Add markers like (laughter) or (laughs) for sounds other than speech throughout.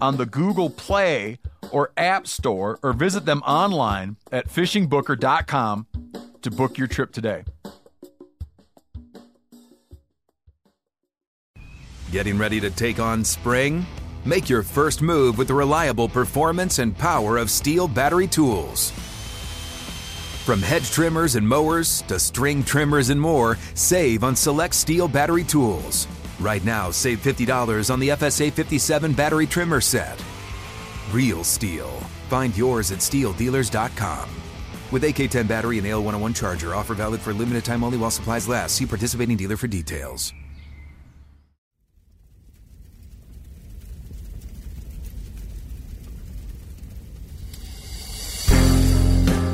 on the Google Play or App Store or visit them online at fishingbooker.com to book your trip today. Getting ready to take on spring? Make your first move with the reliable performance and power of STIHL battery tools. From hedge trimmers and mowers to string trimmers and more, save on select STIHL battery tools. Right now, save $50 on the FSA 57 battery trimmer set. Real STIHL. Find yours at stihldealers.com. With AK10 battery and AL101 charger, offer valid for limited time only while supplies last. See participating dealer for details.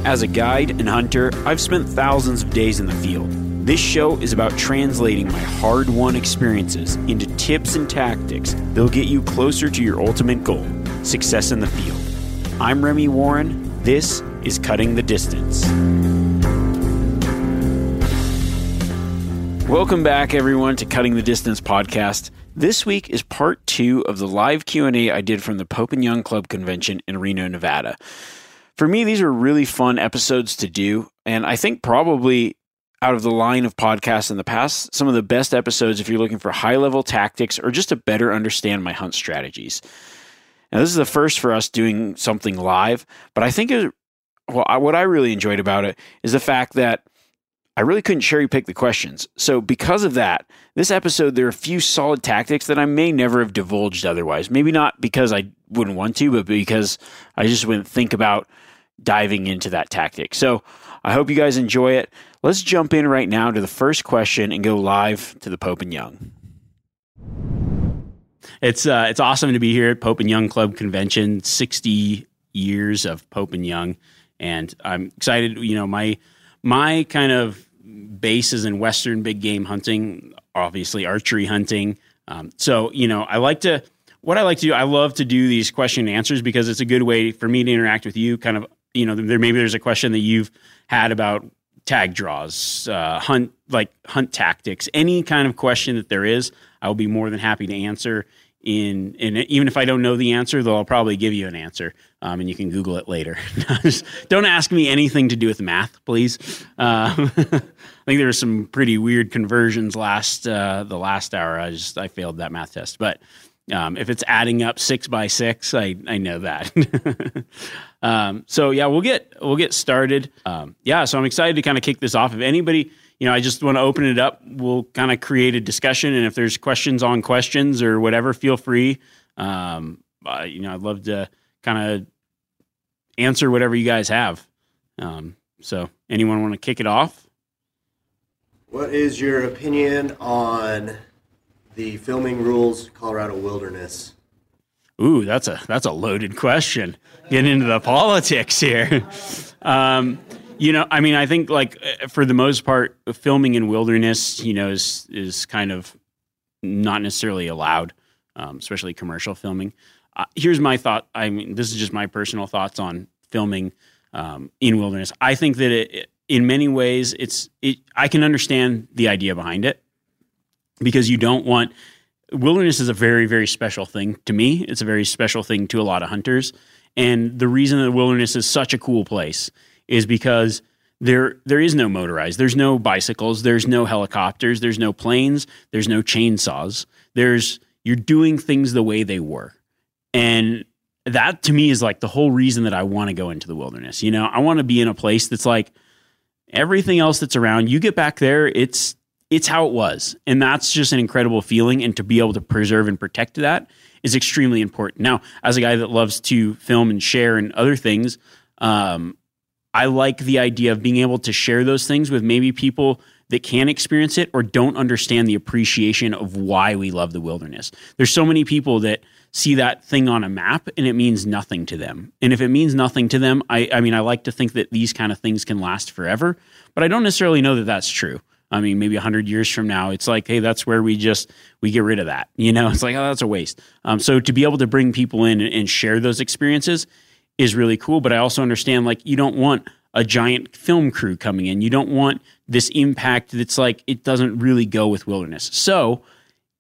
As a guide and hunter, I've spent thousands of days in the field. This show is about translating my hard won experiences into tips and tactics that'll get you closer to your ultimate goal success in the field. I'm Remy Warren. This is Cutting the Distance. Welcome back everyone to Cutting the Distance podcast. This week is part 2 of the live Q&A I did from the Pope and Young Club convention in Reno, Nevada. For me these are really fun episodes to do and I think probably out of the line of podcasts in the past, some of the best episodes if you're looking for high level tactics or just to better understand my hunt strategies. Now, this is the first for us doing something live, but I think it, well, I, what I really enjoyed about it is the fact that I really couldn't cherry pick the questions. So, because of that, this episode, there are a few solid tactics that I may never have divulged otherwise. Maybe not because I wouldn't want to, but because I just wouldn't think about diving into that tactic. So, I hope you guys enjoy it. Let's jump in right now to the first question and go live to the Pope and Young. It's uh, it's awesome to be here at Pope and Young Club Convention. Sixty years of Pope and Young, and I'm excited. You know, my my kind of base is in Western big game hunting, obviously archery hunting. Um, so you know, I like to what I like to do. I love to do these question and answers because it's a good way for me to interact with you. Kind of, you know, there maybe there's a question that you've had about tag draws, uh, hunt like hunt tactics, any kind of question that there is, I will be more than happy to answer. In, in even if I don't know the answer, though, I'll probably give you an answer, um, and you can Google it later. (laughs) don't ask me anything to do with math, please. Uh, (laughs) I think there were some pretty weird conversions last uh, the last hour. I just I failed that math test, but um, if it's adding up six by six, I I know that. (laughs) um, so yeah, we'll get we'll get started. Um, yeah, so I'm excited to kind of kick this off. If anybody you know, I just want to open it up. We'll kind of create a discussion, and if there's questions on questions or whatever, feel free. Um, uh, you know, I'd love to kind of answer whatever you guys have. Um, so, anyone want to kick it off? What is your opinion on the filming rules, Colorado Wilderness? Ooh, that's a that's a loaded question. Getting into the politics here. (laughs) Um, you know, I mean, I think like uh, for the most part, filming in wilderness, you know, is is kind of not necessarily allowed, um, especially commercial filming. Uh, here's my thought. I mean, this is just my personal thoughts on filming um, in wilderness. I think that it, in many ways, it's it. I can understand the idea behind it because you don't want wilderness is a very very special thing to me. It's a very special thing to a lot of hunters, and the reason that wilderness is such a cool place is because there there is no motorized. There's no bicycles. There's no helicopters. There's no planes. There's no chainsaws. There's you're doing things the way they were. And that to me is like the whole reason that I want to go into the wilderness. You know, I want to be in a place that's like everything else that's around. You get back there, it's it's how it was. And that's just an incredible feeling and to be able to preserve and protect that is extremely important. Now, as a guy that loves to film and share and other things, um, I like the idea of being able to share those things with maybe people that can experience it or don't understand the appreciation of why we love the wilderness. There's so many people that see that thing on a map and it means nothing to them. And if it means nothing to them, I, I mean, I like to think that these kind of things can last forever, but I don't necessarily know that that's true. I mean, maybe 100 years from now, it's like, hey, that's where we just we get rid of that. You know, (laughs) it's like, oh, that's a waste. Um, so to be able to bring people in and share those experiences is really cool. But I also understand, like, you don't want a giant film crew coming in. You don't want this impact that's like it doesn't really go with wilderness. So,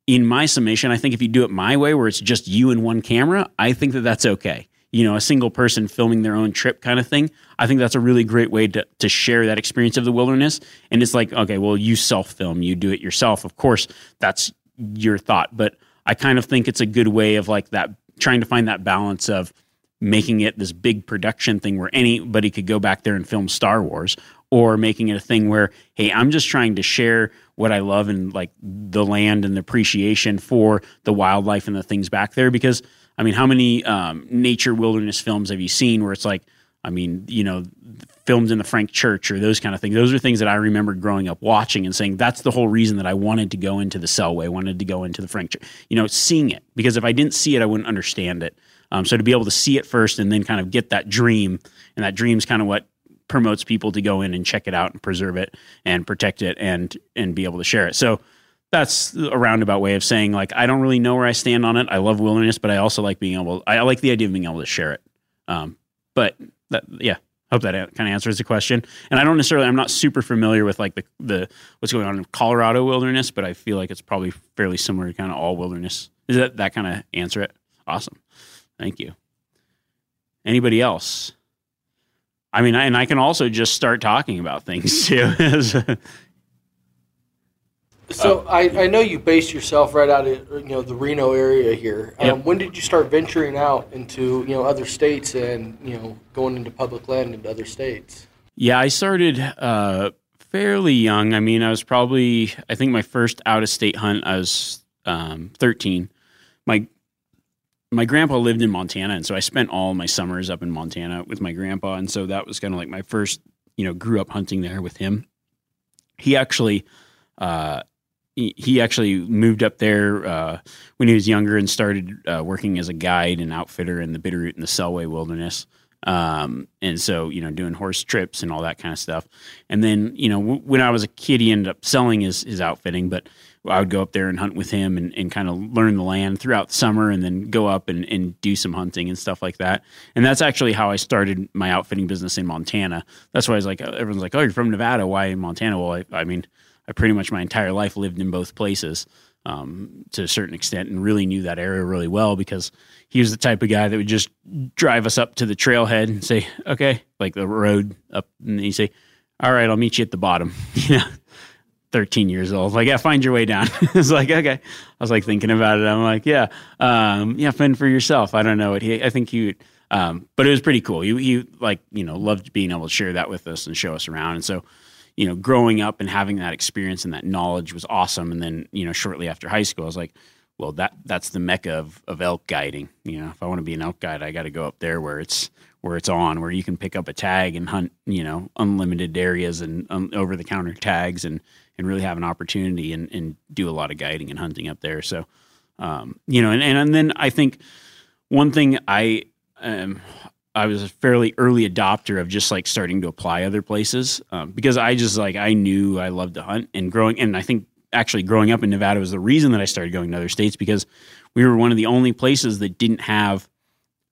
in my summation, I think if you do it my way, where it's just you and one camera, I think that that's okay. You know, a single person filming their own trip kind of thing. I think that's a really great way to, to share that experience of the wilderness. And it's like, okay, well, you self film, you do it yourself. Of course, that's your thought. But I kind of think it's a good way of like that, trying to find that balance of making it this big production thing where anybody could go back there and film Star Wars or making it a thing where hey i'm just trying to share what i love and like the land and the appreciation for the wildlife and the things back there because i mean how many um, nature wilderness films have you seen where it's like i mean you know films in the frank church or those kind of things? Those are things that i remember growing up watching and saying that's the whole reason that i wanted to go into the selway wanted to go into the frank church. You know seeing it because if i didn't see it i wouldn't understand it. Um, so to be able to see it first and then kind of get that dream and that dream's kind of what promotes people to go in and check it out and preserve it and protect it and and be able to share it. So that's a roundabout way of saying like I don't really know where I stand on it. I love wilderness, but I also like being able. I like the idea of being able to share it. Um, but that, yeah, hope that kind of answers the question. And I don't necessarily. I'm not super familiar with like the the what's going on in Colorado wilderness, but I feel like it's probably fairly similar to kind of all wilderness. Is that that kind of answer it? Awesome, thank you. Anybody else? I mean, and I can also just start talking about things (laughs) too. (laughs) so I, I know you based yourself right out of you know the Reno area here. Um, When did you start venturing out into you know other states and you know going into public land into other states? yeah, I started uh, fairly young. I mean, I was probably I think my first out of state hunt. I was um, 13. My my grandpa lived in Montana, and so I spent all my summers up in Montana with my grandpa, and so that was kind of like my first, you know, grew up hunting there with him. He actually, uh, he, actually moved up there uh, when he was younger and started uh, working as a guide and outfitter in the Bitterroot and the Selway Wilderness. Um, and so, you know, doing horse trips and all that kind of stuff. And then, you know, w- when I was a kid, he ended up selling his, his outfitting, but I would go up there and hunt with him and, and kind of learn the land throughout the summer and then go up and, and do some hunting and stuff like that. And that's actually how I started my outfitting business in Montana. That's why I was like, everyone's like, oh, you're from Nevada. Why in Montana? Well, I, I mean, I pretty much my entire life lived in both places um, to a certain extent and really knew that area really well because he was the type of guy that would just drive us up to the trailhead and say, okay, like the road up, and he'd say, all right, I'll meet you at the bottom. (laughs) You know, 13 years old. Like, yeah, find your way down. (laughs) it's like, okay. I was like thinking about it. I'm like, yeah, um, yeah, fend for yourself. I don't know what he, I think he, um, but it was pretty cool. He, he like, you know, loved being able to share that with us and show us around. And so, you know, growing up and having that experience and that knowledge was awesome. And then, you know, shortly after high school, I was like, well, that that's the mecca of, of elk guiding. You know, if I want to be an elk guide, I got to go up there where it's where it's on, where you can pick up a tag and hunt, you know, unlimited areas and um, over the counter tags and and really have an opportunity and, and do a lot of guiding and hunting up there. So, um, you know, and, and and then I think one thing I um, I was a fairly early adopter of just like starting to apply other places um, because I just like I knew I loved to hunt and growing and I think actually growing up in Nevada was the reason that I started going to other states because we were one of the only places that didn't have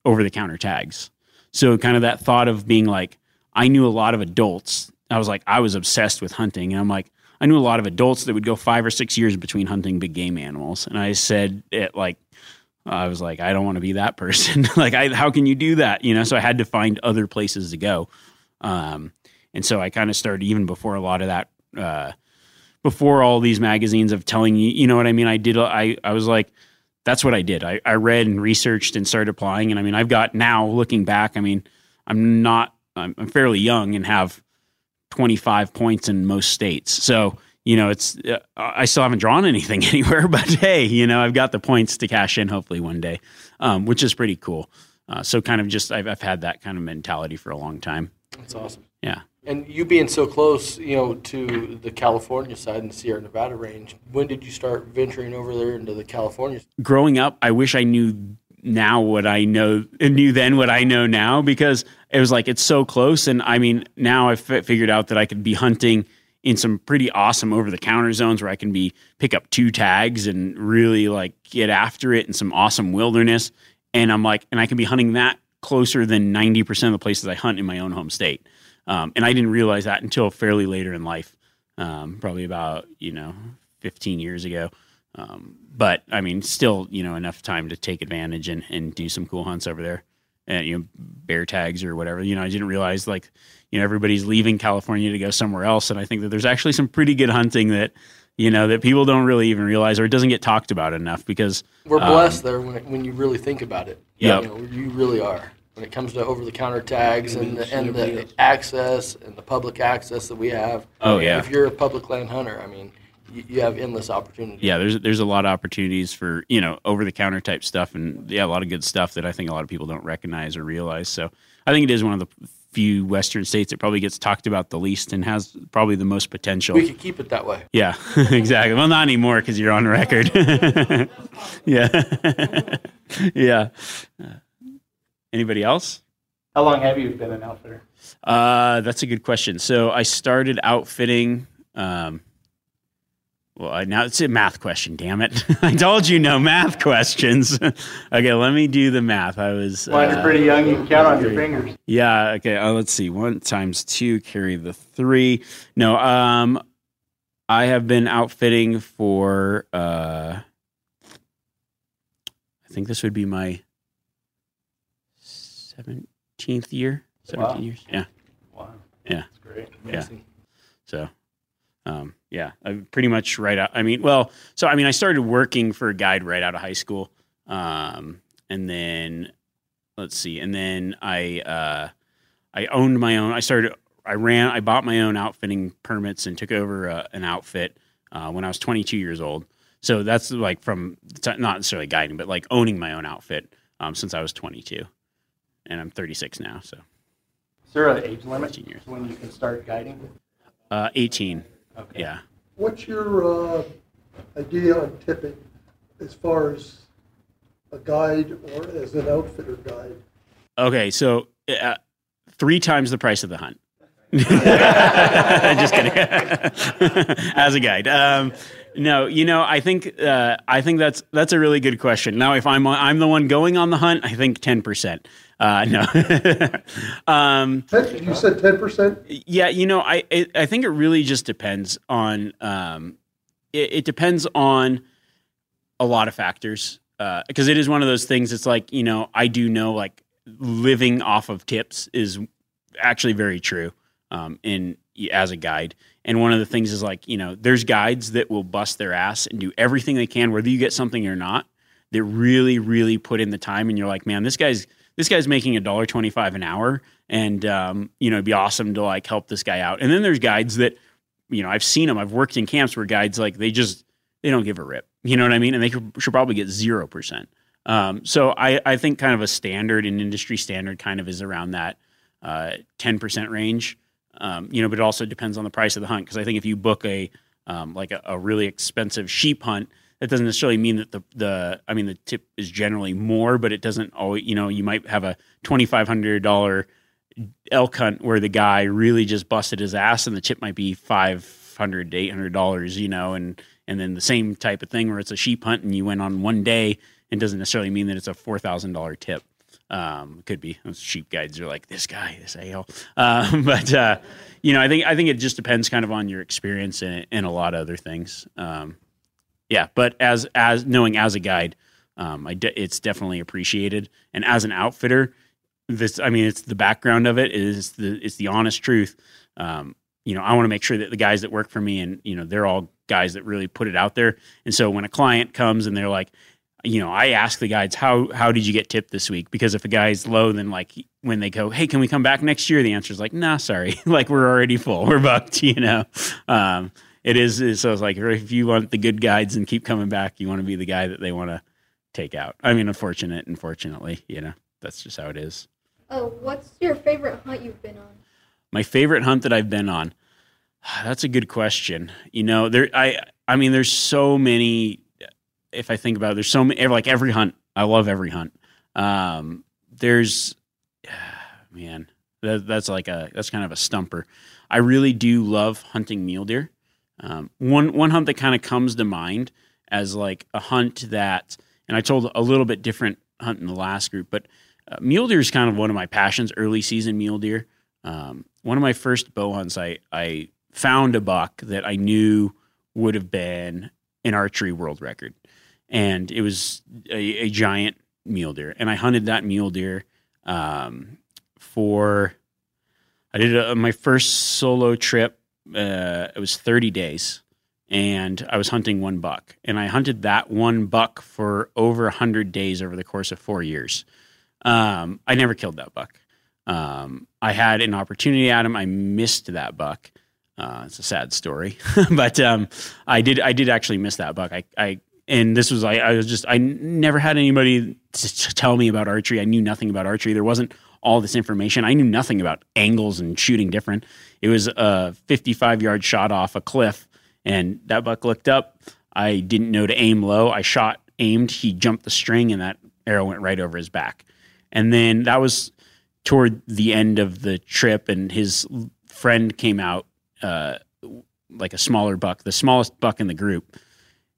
over the counter tags. So kind of that thought of being like I knew a lot of adults. I was like I was obsessed with hunting and I'm like I knew a lot of adults that would go 5 or 6 years between hunting big game animals and I said it like I was like, I don't want to be that person. (laughs) like, I, how can you do that? You know, so I had to find other places to go. Um, and so I kind of started even before a lot of that, uh, before all these magazines of telling you, you know what I mean? I did, I, I was like, that's what I did. I, I read and researched and started applying. And I mean, I've got now looking back, I mean, I'm not, I'm, I'm fairly young and have 25 points in most states. So, you know, it's, uh, I still haven't drawn anything (laughs) anywhere, but hey, you know, I've got the points to cash in hopefully one day, um, which is pretty cool. Uh, so kind of just, I've, I've had that kind of mentality for a long time. That's awesome. Yeah. And you being so close, you know, to the California side and Sierra Nevada range, when did you start venturing over there into the California? growing up, I wish I knew now what I know and knew then what I know now because it was like it's so close. And I mean, now I've fi- figured out that I could be hunting in some pretty awesome over the counter zones where I can be pick up two tags and really like get after it in some awesome wilderness. And I'm like, and I can be hunting that closer than 90% of the places I hunt in my own home state. Um, and I didn't realize that until fairly later in life, um, probably about, you know, 15 years ago. Um, but I mean, still, you know, enough time to take advantage and, and do some cool hunts over there. And, you know, bear tags or whatever. You know, I didn't realize like, you know, everybody's leaving California to go somewhere else. And I think that there's actually some pretty good hunting that, you know, that people don't really even realize or it doesn't get talked about enough because We're um, blessed there when, when you really think about it. Yep. You, know, you really are. When it comes to over the counter tags and the, and the access and the public access that we have. Oh, yeah. If you're a public land hunter, I mean, you, you have endless opportunities. yeah, there's there's a lot of opportunities for you know over the counter type stuff, and yeah, a lot of good stuff that I think a lot of people don't recognize or realize. So I think it is one of the few Western states that probably gets talked about the least and has probably the most potential. We could keep it that way. yeah, (laughs) exactly. Well, not anymore because you're on record. (laughs) yeah, (laughs) yeah. Uh, anybody else? How long have you been an outfitter? Uh, that's a good question. So I started outfitting. Um, well, I, now it's a math question. Damn it! (laughs) I told you no math questions. (laughs) okay, let me do the math. I was. Are uh, pretty young. You can count on your fingers. Yeah. Okay. Uh, let's see. One times two carry the three. No. Um, I have been outfitting for. Uh, I think this would be my seventeenth year. Seventeen Wow. years. Yeah. Wow. Yeah. That's great. Yeah. So, um, yeah, I pretty much right out. I mean, well, so I mean, I started working for a guide right out of high school, um, and then let's see, and then I uh, I owned my own. I started. I ran. I bought my own outfitting permits and took over uh, an outfit uh, when I was 22 years old. So that's like from not necessarily guiding, but like owning my own outfit um, since I was 22, and I'm 36 now. So Is there an age limit 15 years. when you can start guiding? uh, 18. Okay. Yeah. What's your uh, idea on tipping as far as a guide or as an outfitter guide? Okay, so uh, three times the price of the hunt. (laughs) Just kidding. (laughs) As a guide, um, no, you know, I think uh, I think that's that's a really good question. Now, if I'm I'm the one going on the hunt, I think ten percent. Uh, no, (laughs) um, You said ten percent? yeah, you know, I it, I think it really just depends on um, it, it depends on a lot of factors because it is one of those things. It's like you know, I do know like living off of tips is actually very true um, in as a guide. And one of the things is like you know, there's guides that will bust their ass and do everything they can, whether you get something or not. That really, really put in the time, and you're like, man, this guy's this guy's making a dollar twenty five an hour, and um, you know, it'd be awesome to like help this guy out. And then there's guides that, you know, I've seen them. I've worked in camps where guides like they just they don't give a rip. You know what I mean? And they could, should probably get zero percent. Um, so I, I think kind of a standard, an industry standard, kind of is around that uh, ten percent range. Um, you know, but it also depends on the price of the hunt because I think if you book a um, like a, a really expensive sheep hunt, that doesn't necessarily mean that the the I mean the tip is generally more, but it doesn't always. You know, you might have a twenty five hundred dollar elk hunt where the guy really just busted his ass, and the tip might be five hundred to eight hundred dollars. You know, and and then the same type of thing where it's a sheep hunt and you went on one day, and doesn't necessarily mean that it's a four thousand dollar tip. Um, could be Those sheep guides are like this guy, this a hole. (laughs) Um, but uh, you know, I think I think it just depends kind of on your experience and, and a lot of other things. Um, yeah, but as as knowing as a guide, um, I de- it's definitely appreciated. And as an outfitter, this I mean, it's the background of it is the it's the honest truth. Um, you know, I want to make sure that the guys that work for me and you know they're all guys that really put it out there. And so when a client comes and they're like, you know, I ask the guides how how did you get tipped this week? Because if a guy's low, then like when they go, hey, can we come back next year? The answer is like, nah, sorry, (laughs) like we're already full, we're booked. (laughs) You know, um, it is. So it's like if you want the good guides and keep coming back, you want to be the guy that they want to take out. I mean, unfortunate, unfortunately, you know, that's just how it is. Oh, what's your favorite hunt you've been on? My favorite hunt that I've been on. (sighs) That's a good question. You know, there I I mean there's so many if I think about it, there's so many like every hunt. I love every hunt. Um there's (sighs) man, that, that's like a that's kind of a stumper. I really do love hunting mule deer. Um, one one hunt that kind of comes to mind as like a hunt that, and I told a little bit different hunt in the last group, but uh, mule deer is kind of one of my passions. Early season mule deer. Um, one of my first bow hunts, I I found a buck that I knew would have been an archery world record, and it was a, a giant mule deer, and I hunted that mule deer um, for. I did a, my first solo trip. Uh, it was 30 days, and I was hunting one buck, and I hunted that one buck for over 100 days over the course of four years. Um, I never killed that buck. Um, I had an opportunity at him. I missed that buck. Uh, it's a sad story, (laughs) but um, I did. I did actually miss that buck. I, I and this was I, I was just I never had anybody to tell me about archery. I knew nothing about archery. There wasn't all this information. I knew nothing about angles and shooting different. It was a 55 yard shot off a cliff, and that buck looked up. I didn't know to aim low. I shot, aimed. He jumped the string, and that arrow went right over his back. And then that was toward the end of the trip, and his friend came out uh, like a smaller buck, the smallest buck in the group.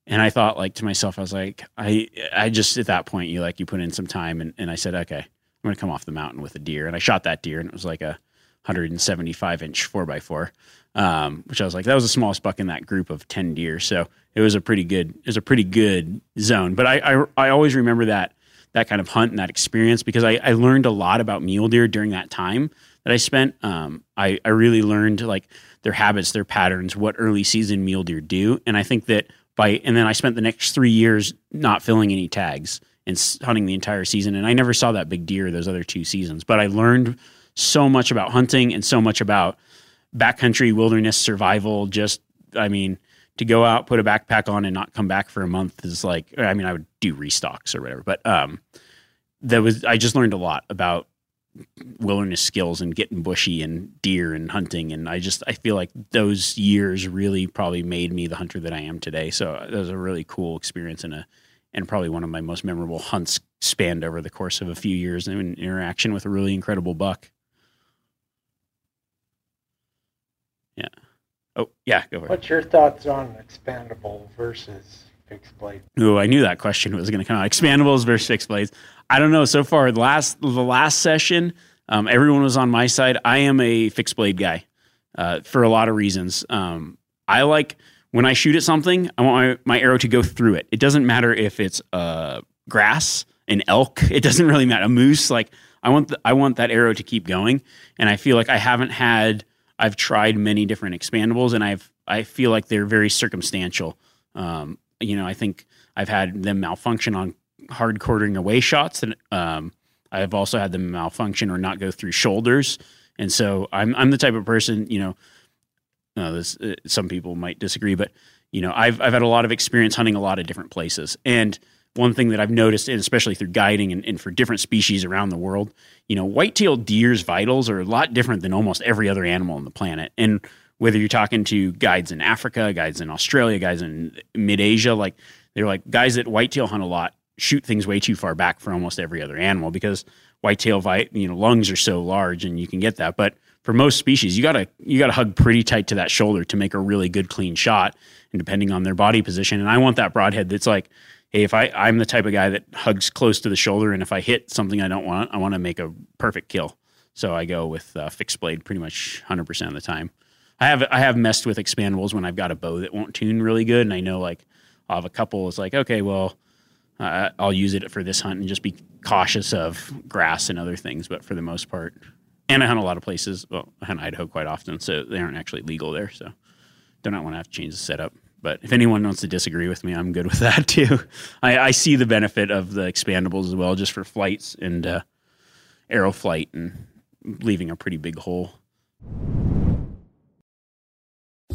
And I thought like to myself, I was like, I, I just, at that point, you like, you put in some time and, and I said, okay, I'm to come off the mountain with a deer. And I shot that deer and it was like a 175 inch four by four. Um, which I was like, that was the smallest buck in that group of 10 deer. So it was a pretty good, it was a pretty good zone. But I, I, I always remember that, that kind of hunt and that experience because I, I learned a lot about mule deer during that time that I spent. Um, I, I really learned like their habits, their patterns, what early season mule deer do. And I think that and then I spent the next three years not filling any tags and hunting the entire season. And I never saw that big deer those other two seasons, but I learned so much about hunting and so much about backcountry wilderness survival. Just, I mean, to go out, put a backpack on, and not come back for a month is like, I mean, I would do restocks or whatever, but um, that was I just learned a lot about wilderness skills and getting bushy and deer and hunting and I just I feel like those years really probably made me the hunter that I am today. So uh, it was a really cool experience and a and probably one of my most memorable hunts spanned over the course of a few years and an interaction with a really incredible buck. Yeah. Oh, yeah, go it. What's your thoughts on expandable versus fixed blade? Oh, I knew that question was going to come out. Expandables versus fixed blades. I don't know. So far, the last the last session, um, everyone was on my side. I am a fixed blade guy uh, for a lot of reasons. Um, I like when I shoot at something, I want my, my arrow to go through it. It doesn't matter if it's uh, grass, an elk. (laughs) It doesn't really matter. A moose. Like I want the, I want that arrow to keep going. And I feel like I haven't had. I've tried many different expandables, and I've I feel like they're very circumstantial. Um, you know, I think I've had them malfunction on hard quartering away shots, and um, I've also had them malfunction or not go through shoulders. And so I'm I'm the type of person, you know, uh, this, uh, some people might disagree, but you know, I've I've had a lot of experience hunting a lot of different places, and one thing that I've noticed, and especially through guiding and, and for different species around the world, you know, white-tailed deer's vitals are a lot different than almost every other animal on the planet, and whether you're talking to guides in Africa, guides in Australia, guys in mid Asia, like they're like guys that whitetail hunt a lot shoot things way too far back for almost every other animal because whitetail vi- you know lungs are so large and you can get that. But for most species, you gotta you gotta hug pretty tight to that shoulder to make a really good clean shot, and depending on their body position. And I want that broadhead that's like, hey, if I I'm the type of guy that hugs close to the shoulder, and if I hit something I don't want, I want to make a perfect kill. So I go with uh, fixed blade pretty much 100% of the time. I have I have messed with expandables when I've got a bow that won't tune really good, and I know like I'll have a couple. It's like okay, well, uh, I'll use it for this hunt and just be cautious of grass and other things. But for the most part, and I hunt a lot of places. Well, I hunt Idaho quite often, so they aren't actually legal there. So do not want to have to change the setup. But if anyone wants to disagree with me, I'm good with (laughs) that too. I, I see the benefit of the expandables as well, just for flights and uh, aero flight and leaving a pretty big hole.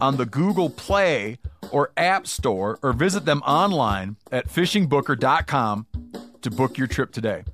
on the Google Play or App Store or visit them online at fishingbooker.com to book your trip today.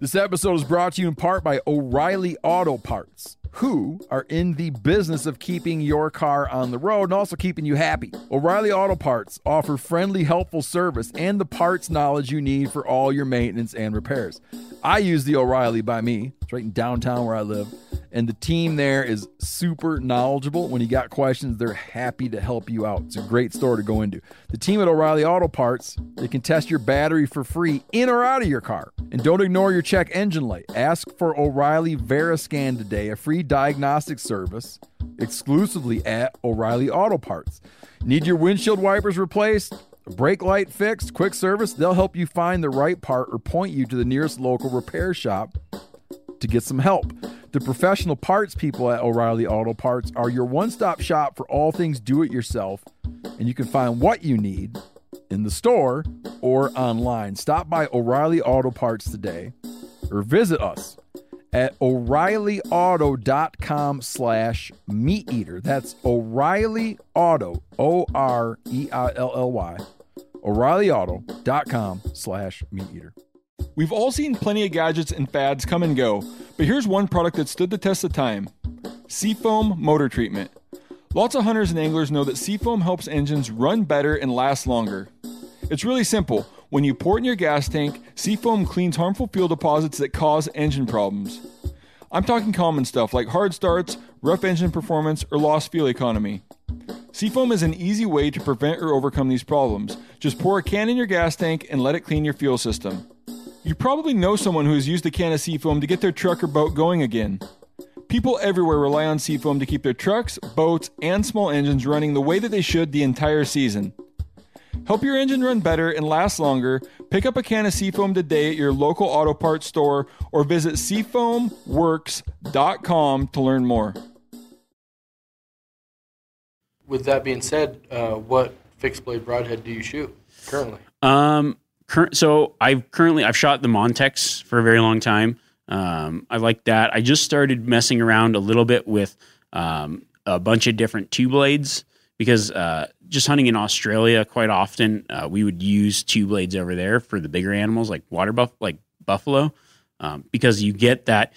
This episode is brought to you in part by O'Reilly Auto Parts, who are in the business of keeping your car on the road and also keeping you happy. O'Reilly Auto Parts offer friendly, helpful service and the parts knowledge you need for all your maintenance and repairs. I use the O'Reilly by me, it's right in downtown where I live and the team there is super knowledgeable. When you got questions, they're happy to help you out. It's a great store to go into. The team at O'Reilly Auto Parts, they can test your battery for free in or out of your car. And don't ignore your check engine light. Ask for O'Reilly Veriscan today, a free diagnostic service exclusively at O'Reilly Auto Parts. Need your windshield wipers replaced? Brake light fixed, quick service, they'll help you find the right part or point you to the nearest local repair shop to get some help. The professional parts people at O'Reilly Auto Parts are your one stop shop for all things do it yourself, and you can find what you need in the store or online. Stop by O'Reilly Auto Parts today or visit us at o'reillyauto.com slash meat eater that's o'reilly auto o-r-e-i-l-l-y o'reillyauto.com slash meat eater We've all seen plenty of gadgets and fads come and go, but here's one product that stood the test of time Seafoam Motor Treatment. Lots of hunters and anglers know that Seafoam helps engines run better and last longer. It's really simple. When you pour it in your gas tank, Seafoam cleans harmful fuel deposits that cause engine problems. I'm talking common stuff like hard starts, rough engine performance, or lost fuel economy. Seafoam is an easy way to prevent or overcome these problems. Just pour a can in your gas tank and let it clean your fuel system. You probably know someone who has used a can of Seafoam to get their truck or boat going again. People everywhere rely on Seafoam to keep their trucks, boats, and small engines running the way that they should the entire season. Help your engine run better and last longer. Pick up a can of Seafoam today at your local auto parts store or visit seafoamworks.com to learn more. With that being said, uh, what fixed blade broadhead do you shoot currently? Um, current. So I've currently I've shot the Montec for a very long time. Um, I like that. I just started messing around a little bit with um, a bunch of different two blades because uh, just hunting in Australia quite often uh, we would use two blades over there for the bigger animals like water buff like buffalo um, because you get that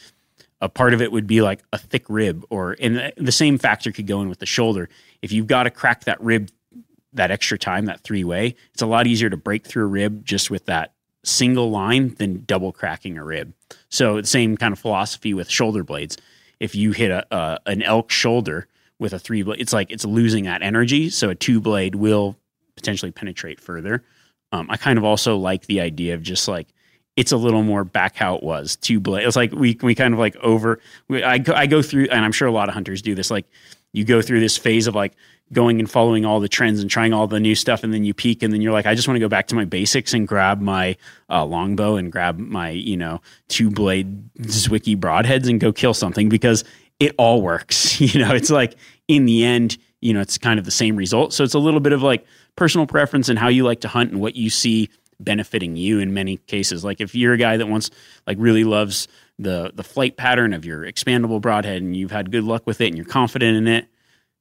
a part of it would be like a thick rib or and the same factor could go in with the shoulder if you've got to crack that rib that extra time, that three way, it's a lot easier to break through a rib just with that single line than double cracking a rib. So the same kind of philosophy with shoulder blades. If you hit a, a an elk shoulder with a three blade, it's like it's losing that energy. So a two blade will potentially penetrate further. Um, I kind of also like the idea of just like it's a little more back how it was two blade. It's like we we kind of like over. We, I go, I go through, and I'm sure a lot of hunters do this. Like you go through this phase of like going and following all the trends and trying all the new stuff and then you peak and then you're like i just want to go back to my basics and grab my uh, longbow and grab my you know two blade Zwickey broadheads and go kill something because it all works (laughs) you know? It's like in the end you know it's kind of the same result. So it's a little bit of like personal preference and how you like to hunt and what you see benefiting you in many cases. Like if you're a guy that wants like really loves the the flight pattern of your expandable broadhead and you've had good luck with it and you're confident in it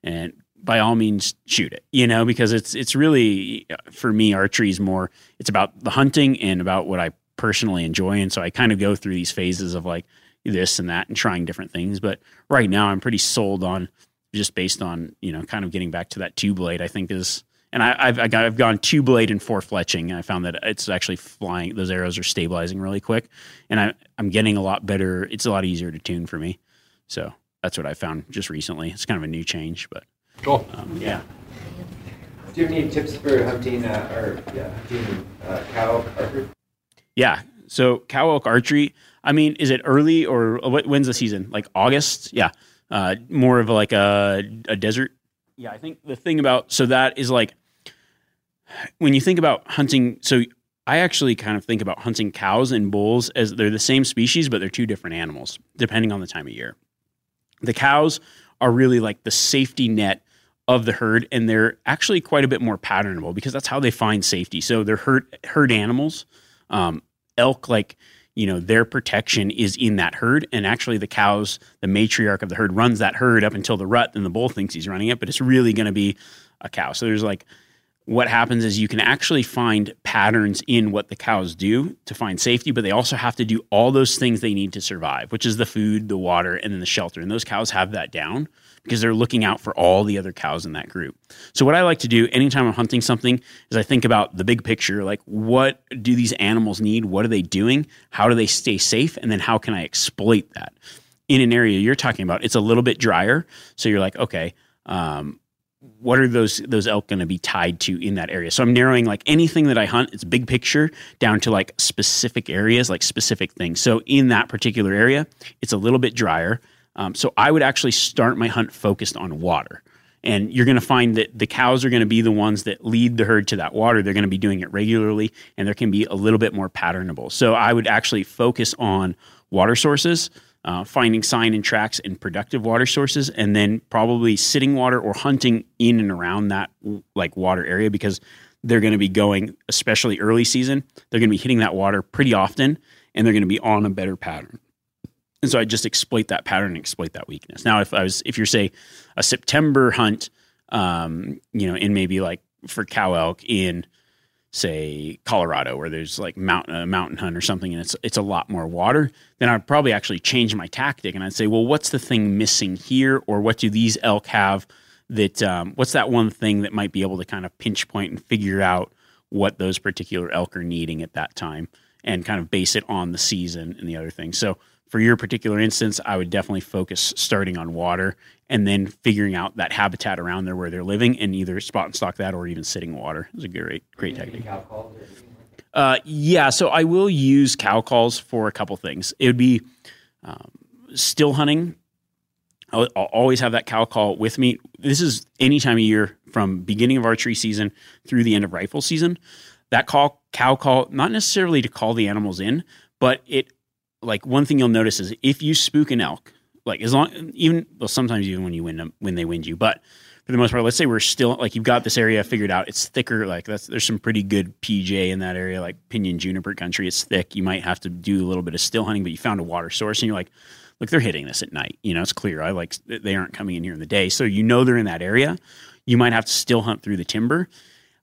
and by all means shoot it you know because it's it's really for me archery is more it's about the hunting and about what i personally enjoy. And so i kind of go through these phases of like this and that and trying different things. But right now i'm pretty sold on just based on you know kind of getting back to that two blade i think is and I, have I've gone two blade and four fletching and i found that it's actually flying those arrows are stabilizing really quick. And I, i'm getting a lot better it's a lot easier to tune for me. So that's what i found just recently. It's kind of a new change but Cool. Um, yeah. Do you have any tips for hunting uh, or yeah, hunting uh, cow archery? Yeah. So cow elk archery. I mean, is it early or what, when's the season? Like August? Yeah. Uh, more of like a, a desert. Yeah. I think the thing about so that is like when you think about hunting. So I actually kind of think about hunting cows and bulls as they're the same species, but they're two different animals depending on the time of year. The cows are really like the safety net of the herd, and they're actually quite a bit more patternable because that's how they find safety. So they're herd herd animals. Um, elk, like you know, their protection is in that herd, and actually the cows, the matriarch of the herd, runs that herd up until the rut, and the bull thinks he's running it, but it's really going to be a cow. So there's like what happens is you can actually find patterns in what the cows do to find safety, but they also have to do all those things they need to survive, which is the food, the water, and then the shelter. And those cows have that down because they're looking out for all the other cows in that group. So, what I like to do anytime I'm hunting something is I think about the big picture like, what do these animals need? What are they doing? How do they stay safe? And then how can I exploit that? In an area you're talking about, it's a little bit drier. So, you're like, okay, um, what are those those elk going to be tied to in that area? So I'm narrowing like anything that I hunt, it's big picture down to like specific areas, like specific things. So in that particular area, it's a little bit drier. Um, so I would actually start my hunt focused on water. And you're going to find that the cows are going to be the ones that lead the herd to that water. They're going to be doing it regularly, and there can be a little bit more patternable. So I would actually focus on water sources uh, finding sign and tracks in productive water sources, and then probably sitting water or hunting in and around that like water area because they're going to be going, especially early season, they're going to be hitting that water pretty often, and they're going to be on a better pattern. And so I just exploit that pattern and exploit that weakness. Now, if I was, if you're say a September hunt, um, you know, in maybe like for cow elk in say Colorado where there's like mountain a mountain hunt or something and it's it's a lot more water, then I'd probably actually change my tactic and I'd say, well, what's the thing missing here, or what do these elk have that um, what's that one thing that might be able to kind of pinch point and figure out what those particular elk are needing at that time and kind of base it on the season and the other things. So for your particular instance, I would definitely focus starting on water and then figuring out that habitat around there where they're living and either spot and stock that or even sitting water is a great great technique. Uh, yeah, so I will use cow calls for a couple things. It would be um, still hunting. I'll, I'll, always have that cow call with me. This is any time of year from beginning of archery season through the end of rifle season. That call cow call not necessarily to call the animals in, but it like one thing you'll notice is if you spook an elk, like as long even well sometimes even when you win them when they wind you, but for the most part, let's say we're still like you've got this area figured out. It's thicker, like that's there's some pretty good PJ in that area, like pinion juniper country. It's thick. You might have to do a little bit of still hunting, but you found a water source and you're like, look, they're hitting this at night. You know, it's clear. I like they aren't coming in here in the day, so you know they're in that area. You might have to still hunt through the timber.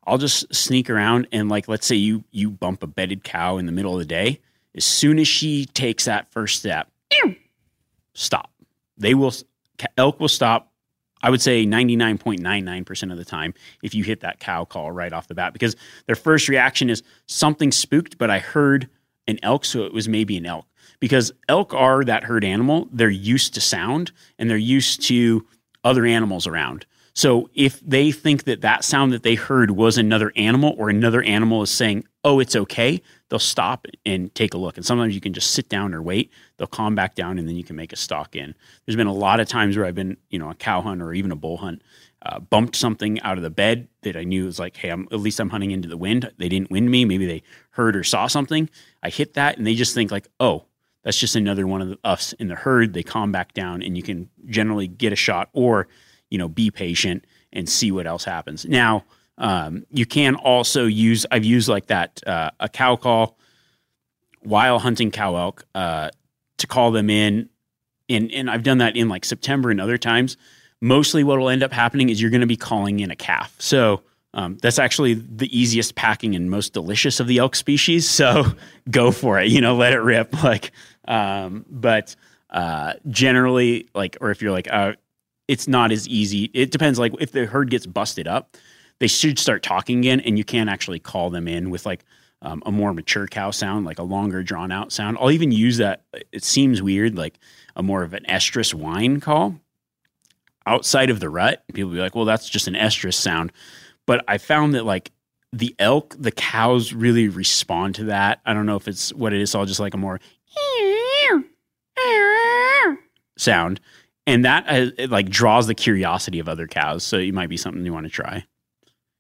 I'll just sneak around and like let's say you you bump a bedded cow in the middle of the day as soon as she takes that first step, stop. They will, elk will stop. I would say 99.99% of the time if you hit that cow call right off the bat because their first reaction is something spooked, but I heard an elk, so it was maybe an elk. Because elk are that herd animal, they're used to sound and they're used to other animals around. So if they think that that sound that they heard was another animal or another animal is saying, "Oh, it's okay," they'll stop and take a look. And sometimes you can just sit down or wait. They'll calm back down and then you can make a stalk in. There's been a lot of times where I've been, you know, a cow hunt or even a bull hunt, uh, bumped something out of the bed that I knew was like, "Hey, I'm at least I'm hunting into the wind." They didn't wind me. Maybe they heard or saw something. I hit that and they just think like, "Oh." That's just another one of the, us in the herd. They calm back down, and you can generally get a shot, or you know, be patient and see what else happens. Now, um, you can also use, I've used like that, uh, a cow call while hunting cow elk uh, to call them in. And, and I've done that in like September and other times. Mostly what will end up happening is you're going to be calling in a calf. So um, that's actually the easiest packing and most delicious of the elk species. So (laughs) go for it, you know, let it rip. (laughs) Like, um, but uh, generally, like, or if you're like, uh, it's not as easy. It depends. Like if the herd gets busted up, they should start talking again, and you can actually call them in with like um, a more mature cow sound, like a longer drawn out sound. I'll even use that. It seems weird, like a more of an estrus whine call. outside of the rut. People be like, well, that's just an estrus sound. But I found that like the elk, the cows really respond to that. I don't know if it's what it is, So I'll just like a more (laughs) sound. And that uh, it like draws the curiosity of other cows. So it might be something you want to try.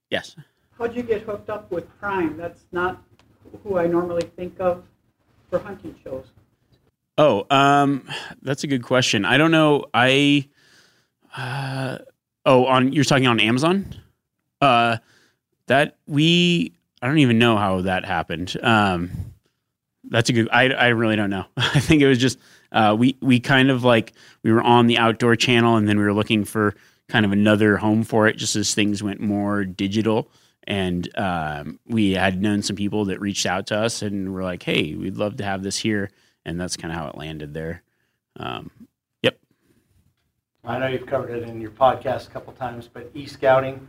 Yes. How'd you get hooked up with Prime? That's not who I normally think of for hunting shows. Oh, um, that's a good question. I don't know. I, uh, oh, on you're talking on Amazon. Uh, that we I don't even know how that happened. Um, that's a good. I I really don't know. (laughs) I think it was just uh, we we kind of like we were on the outdoor channel and then we were looking for kind of another home for it just as things went more digital and um, we had known some people that reached out to us and were like hey we'd love to have this here and that's kind of how it landed there um, yep I know you've covered it in your podcast a couple times, but e-scouting,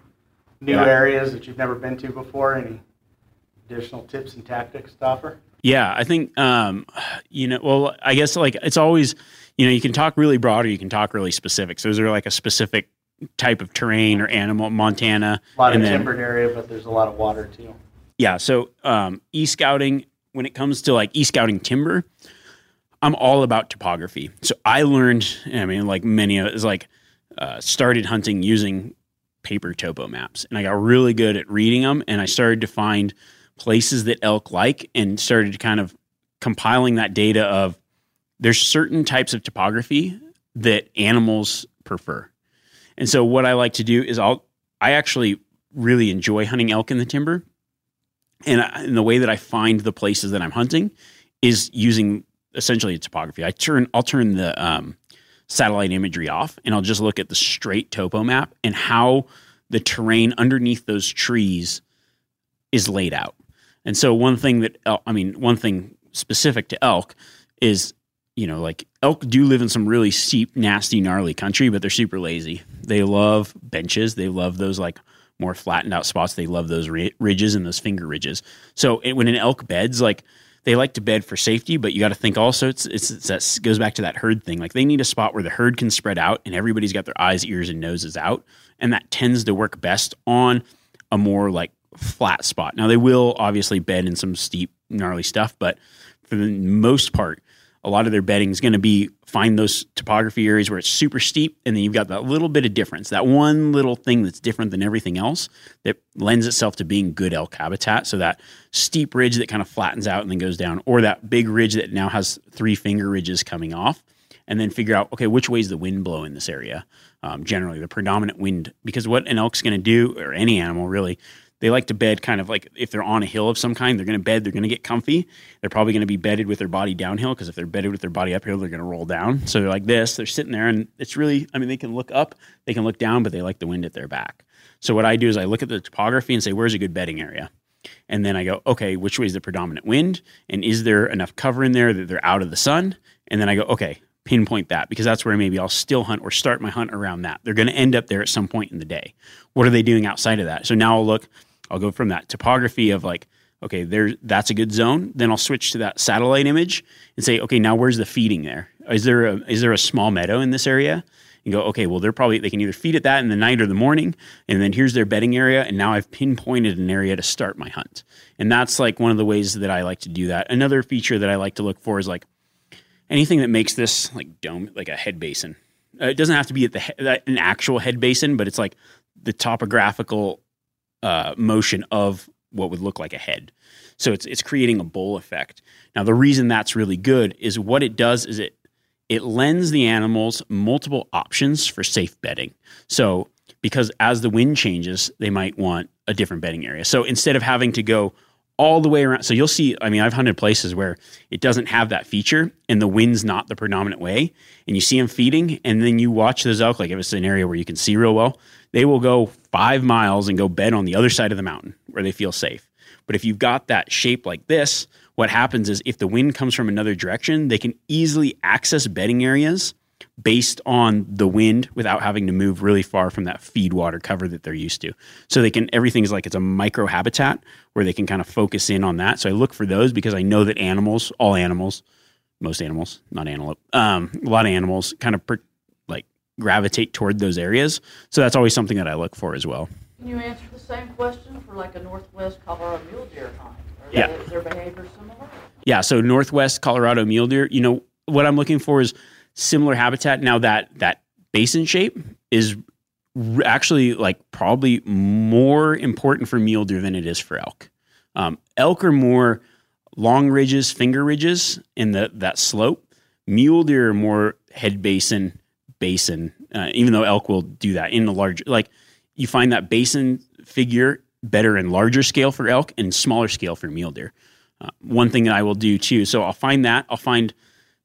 new Yeah. areas that you've never been to before, any additional tips and tactics to offer? Yeah, I think um, you know. Well, I guess like it's always you know you can talk really broad or you can talk really specific. So is there like a specific type of terrain or animal, Montana, A lot of then- timbered area, but there's a lot of water too. yeah. So um, e scouting, when it comes to like e scouting timber, I'm all about topography. So I learned, I mean, like many of it's like uh, started hunting using paper topo maps, and I got really good at reading them, and I started to find places that elk like, and started kind of compiling that data of there's certain types of topography that animals prefer. And so what I like to do is I'll I actually really enjoy hunting elk in the timber. And, I, and the way that I find the places that I'm hunting is using essentially a topography. I turn I'll turn the um, satellite imagery off and I'll just look at the straight topo map and how the terrain underneath those trees is laid out. And so one thing that I mean one thing specific to elk is you know like elk do live in some really steep nasty gnarly country but they're super lazy. They love benches, they love those like more flattened out spots. They love those ridges and those finger ridges. So it, when an elk beds, like they like to bed for safety, but you got to think also it's, it's, it's that goes back to that herd thing. Like they need a spot where the herd can spread out and everybody's got their eyes, ears, and noses out, and that tends to work best on a more like flat spot. Now they will obviously bed in some steep, gnarly stuff, but for the most part, a lot of their bedding is going to be find those topography areas where it's super steep, and then you've got that little bit of difference, that one little thing that's different than everything else that lends itself to being good elk habitat. So that steep ridge that kind of flattens out and then goes down, or that big ridge that now has three finger ridges coming off, and then figure out okay which way is the wind blow in this area. Um, generally, the predominant wind, because what an elk's going to do, or any animal really, they like to bed kind of like if they're on a hill of some kind, they're going to bed, they're going to get comfy. They're probably going to be bedded with their body downhill because if they're bedded with their body uphill, they're going to roll down. So they're like this, they're sitting there and it's really, I mean, they can look up, they can look down, but they like the wind at their back. So what I do is I look at the topography and say, where's a good bedding area? And then I go, okay, which way is the predominant wind? And is there enough cover in there that they're out of the sun? And then I go, okay, pinpoint that because that's where maybe I'll still hunt or start my hunt around that. They're going to end up there at some point in the day. What are they doing outside of that? So now I'll look, I'll go from that topography of like, okay, there that's a good zone. Then I'll switch to that satellite image and say, okay, now where's the feeding there? Is there a is there a small meadow in this area? And go, okay, well they're probably they can either feed at that in the night or the morning, and then here's their bedding area, and now I've pinpointed an area to start my hunt. And that's like one of the ways that I like to do that. Another feature that I like to look for is like anything that makes this like dome like a head basin. Uh, it doesn't have to be at the he- an actual head basin, but it's like the topographical uh, motion of what would look like a head. So it's it's creating a bowl effect. Now the reason that's really good is what it does is it it lends the animals multiple options for safe bedding. So because as the wind changes, they might want a different bedding area. So instead of having to go all the way around, so you'll see. I mean, I've hunted places where it doesn't have that feature, and the wind's not the predominant way, and you see them feeding, and then you watch those elk. Like if it's an area where you can see real well, they will go five miles and go bed on the other side of the mountain where they feel safe. But if you've got that shape like this, what happens is if the wind comes from another direction, they can easily access bedding areas based on the wind without having to move really far from that feed water cover that they're used to. So they can everything's like it's a micro habitat where they can kind of focus in on that. So I look for those because I know that animals, all animals, most animals, not antelope, um, a lot of animals kind of per, like gravitate toward those areas. So that's always something that I look for as well. Can you answer the same question for like a Northwest Colorado mule deer hunt? Are Yeah. they- Is their behavior similar? Yeah, so Northwest Colorado mule deer, you know, what I'm looking for is similar habitat. Now that that basin shape is actually like probably more important for mule deer than it is for elk. Um, elk are more long ridges, finger ridges in the that slope. Mule deer are more head basin, basin. Uh, even though elk will do that in the large, like you find that basin figure better in larger scale for elk and smaller scale for mule deer. Uh, one thing that I will do too, so I'll find that I'll find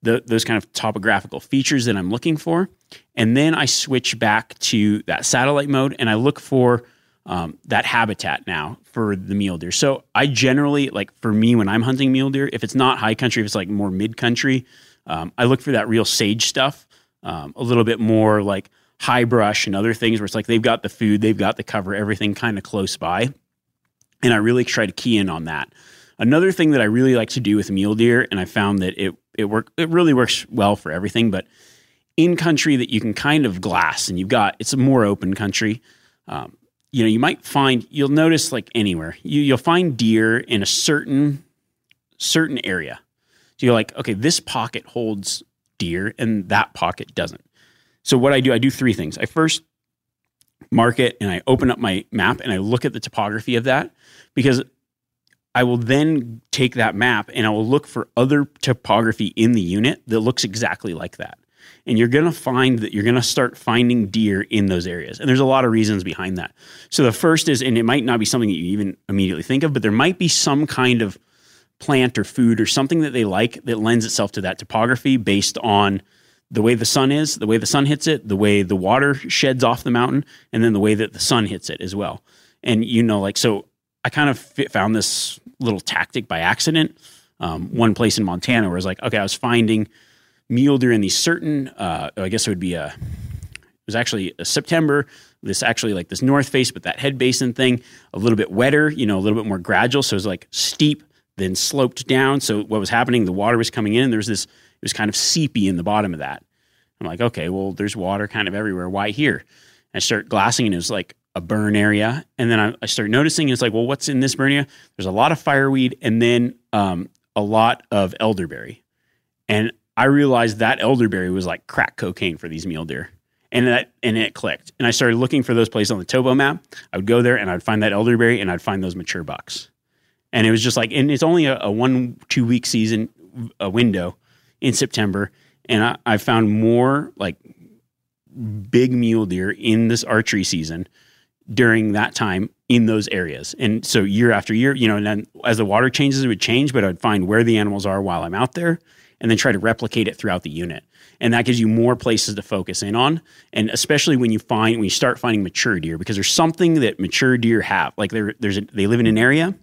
the, those kind of topographical features that I'm looking for, and then I switch back to that satellite mode and I look for um, that habitat now for the mule deer. So I generally like for me when I'm hunting mule deer, if it's not high country, if it's like more mid country, um, I look for that real sage stuff, um, a little bit more like high brush and other things where it's like they've got the food, they've got the cover, everything kind of close by, and I really try to key in on that. Another thing that I really like to do with mule deer, and I found that it it work it really works well for everything, but in country that you can kind of glass and you've got it's a more open country. Um, you know, you might find you'll notice like anywhere you you'll find deer in a certain certain area. So you're like, okay, this pocket holds deer and that pocket doesn't. So what I do, I do three things. I first mark it and I open up my map and I look at the topography of that because I will then take that map and I will look for other topography in the unit that looks exactly like that. And you're going to find that you're going to start finding deer in those areas. And there's a lot of reasons behind that. So the first is, and it might not be something that you even immediately think of, but there might be some kind of plant or food or something that they like that lends itself to that topography based on the way the sun is, the way the sun hits it, the way the water sheds off the mountain, and then the way that the sun hits it as well. And you know, like so, I kind of found this little tactic by accident. Um, one place in Montana where I was like, okay, I was finding deer in these certain, uh, I guess it would be a, it was actually a September. This actually like this north face, but that head basin thing, a little bit wetter, you know, a little bit more gradual. So it was like steep, then sloped down. So what was happening? The water was coming in. And there was this, it was kind of seepy in the bottom of that. I'm like, okay, well, there's water kind of everywhere. Why here? I start glassing, and it was like a burn area. And then I, I start noticing it's like, well, what's in this burn area? There's a lot of fireweed, and then um, a lot of elderberry. And I realized that elderberry was like crack cocaine for these mule deer. And that and it clicked. And I started looking for those places on the topo map. I would go there and I'd find that elderberry and I'd find those mature bucks. And it was just like, and it's only a, a one, two week season a window in September. And I, I found more like big mule deer in this archery season during that time in those areas. And so year after year, you know, and then as the water changes, it would change, but I'd find where the animals are while I'm out there and then try to replicate it throughout the unit. And that gives you more places to focus in on. And especially when you find, when you start finding mature deer, because there's something that mature deer have. Like there, there's a, they live in an area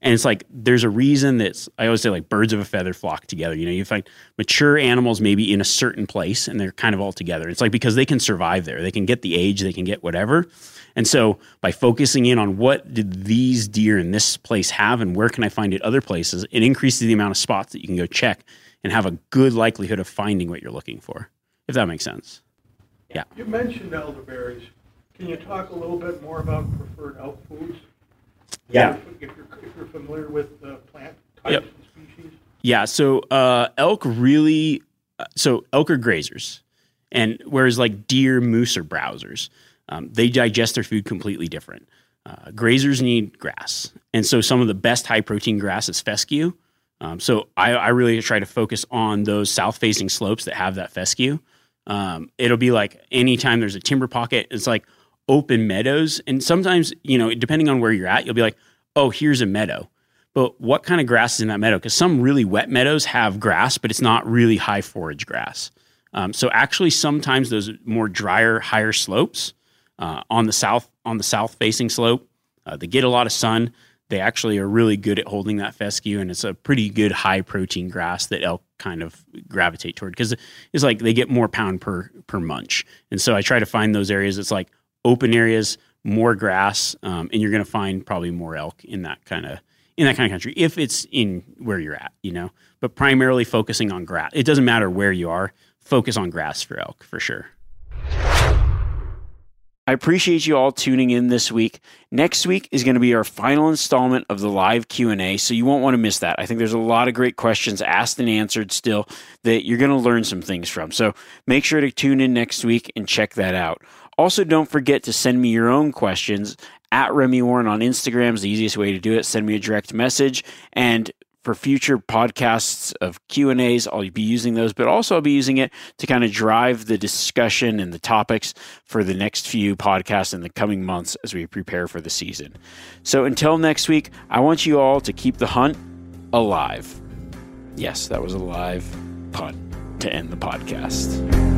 and it's like there's a reason that's I always say like birds of a feather flock together. You know, you find mature animals maybe in a certain place and they're kind of all together. It's like because they can survive there. They can get the age, they can get whatever. And so by focusing in on what did these deer in this place have and where can I find it other places, it increases the amount of spots that you can go check and have a good likelihood of finding what you're looking for. If that makes sense. Yeah. You mentioned elderberries. Can you talk a little bit more about preferred elk foods? Yeah. If you're, if you're familiar with the plant types Yep. and species? Yeah, so uh, elk really, uh, so elk are grazers, and whereas like deer, moose are browsers, um, they digest their food completely different. Uh, grazers need grass, and so some of the best high protein grass is fescue. Um, so I, I really try to focus on those south facing slopes that have that fescue. Um, it'll be like anytime there's a timber pocket, it's like open meadows, and sometimes you know depending on where you're at, you'll be like, oh, here's a meadow but what kind of grass is in that meadow? Because some really wet meadows have grass, but it's not really high forage grass. Um, so actually, sometimes those more drier, higher slopes uh, on the south on the south facing slope, uh, they get a lot of sun. They actually are really good at holding that fescue, and it's a pretty good high protein grass that elk kind of gravitate toward because it's like they get more pound per per munch. And so I try to find those areas. It's like open areas, more grass, um, and you're going to find probably more elk in that kind of in that kind of country if it's in where you're at, you know. But primarily focusing on grass. It doesn't matter where you are. Focus on grass for elk for sure. I appreciate you all tuning in this week. Next week is going to be our final installment of the live Q&A, so you won't want to miss that. I think there's a lot of great questions asked and answered still that you're going to learn some things from. So make sure to tune in next week and check that out. Also, don't forget to send me your own questions at Remy Warren on Instagram is the easiest way to do it. Send me a direct message and for future podcasts of q&a's i'll be using those but also i'll be using it to kind of drive the discussion and the topics for the next few podcasts in the coming months as we prepare for the season. So until next week i want you all to keep the hunt alive. Yes that was a live punt to end the podcast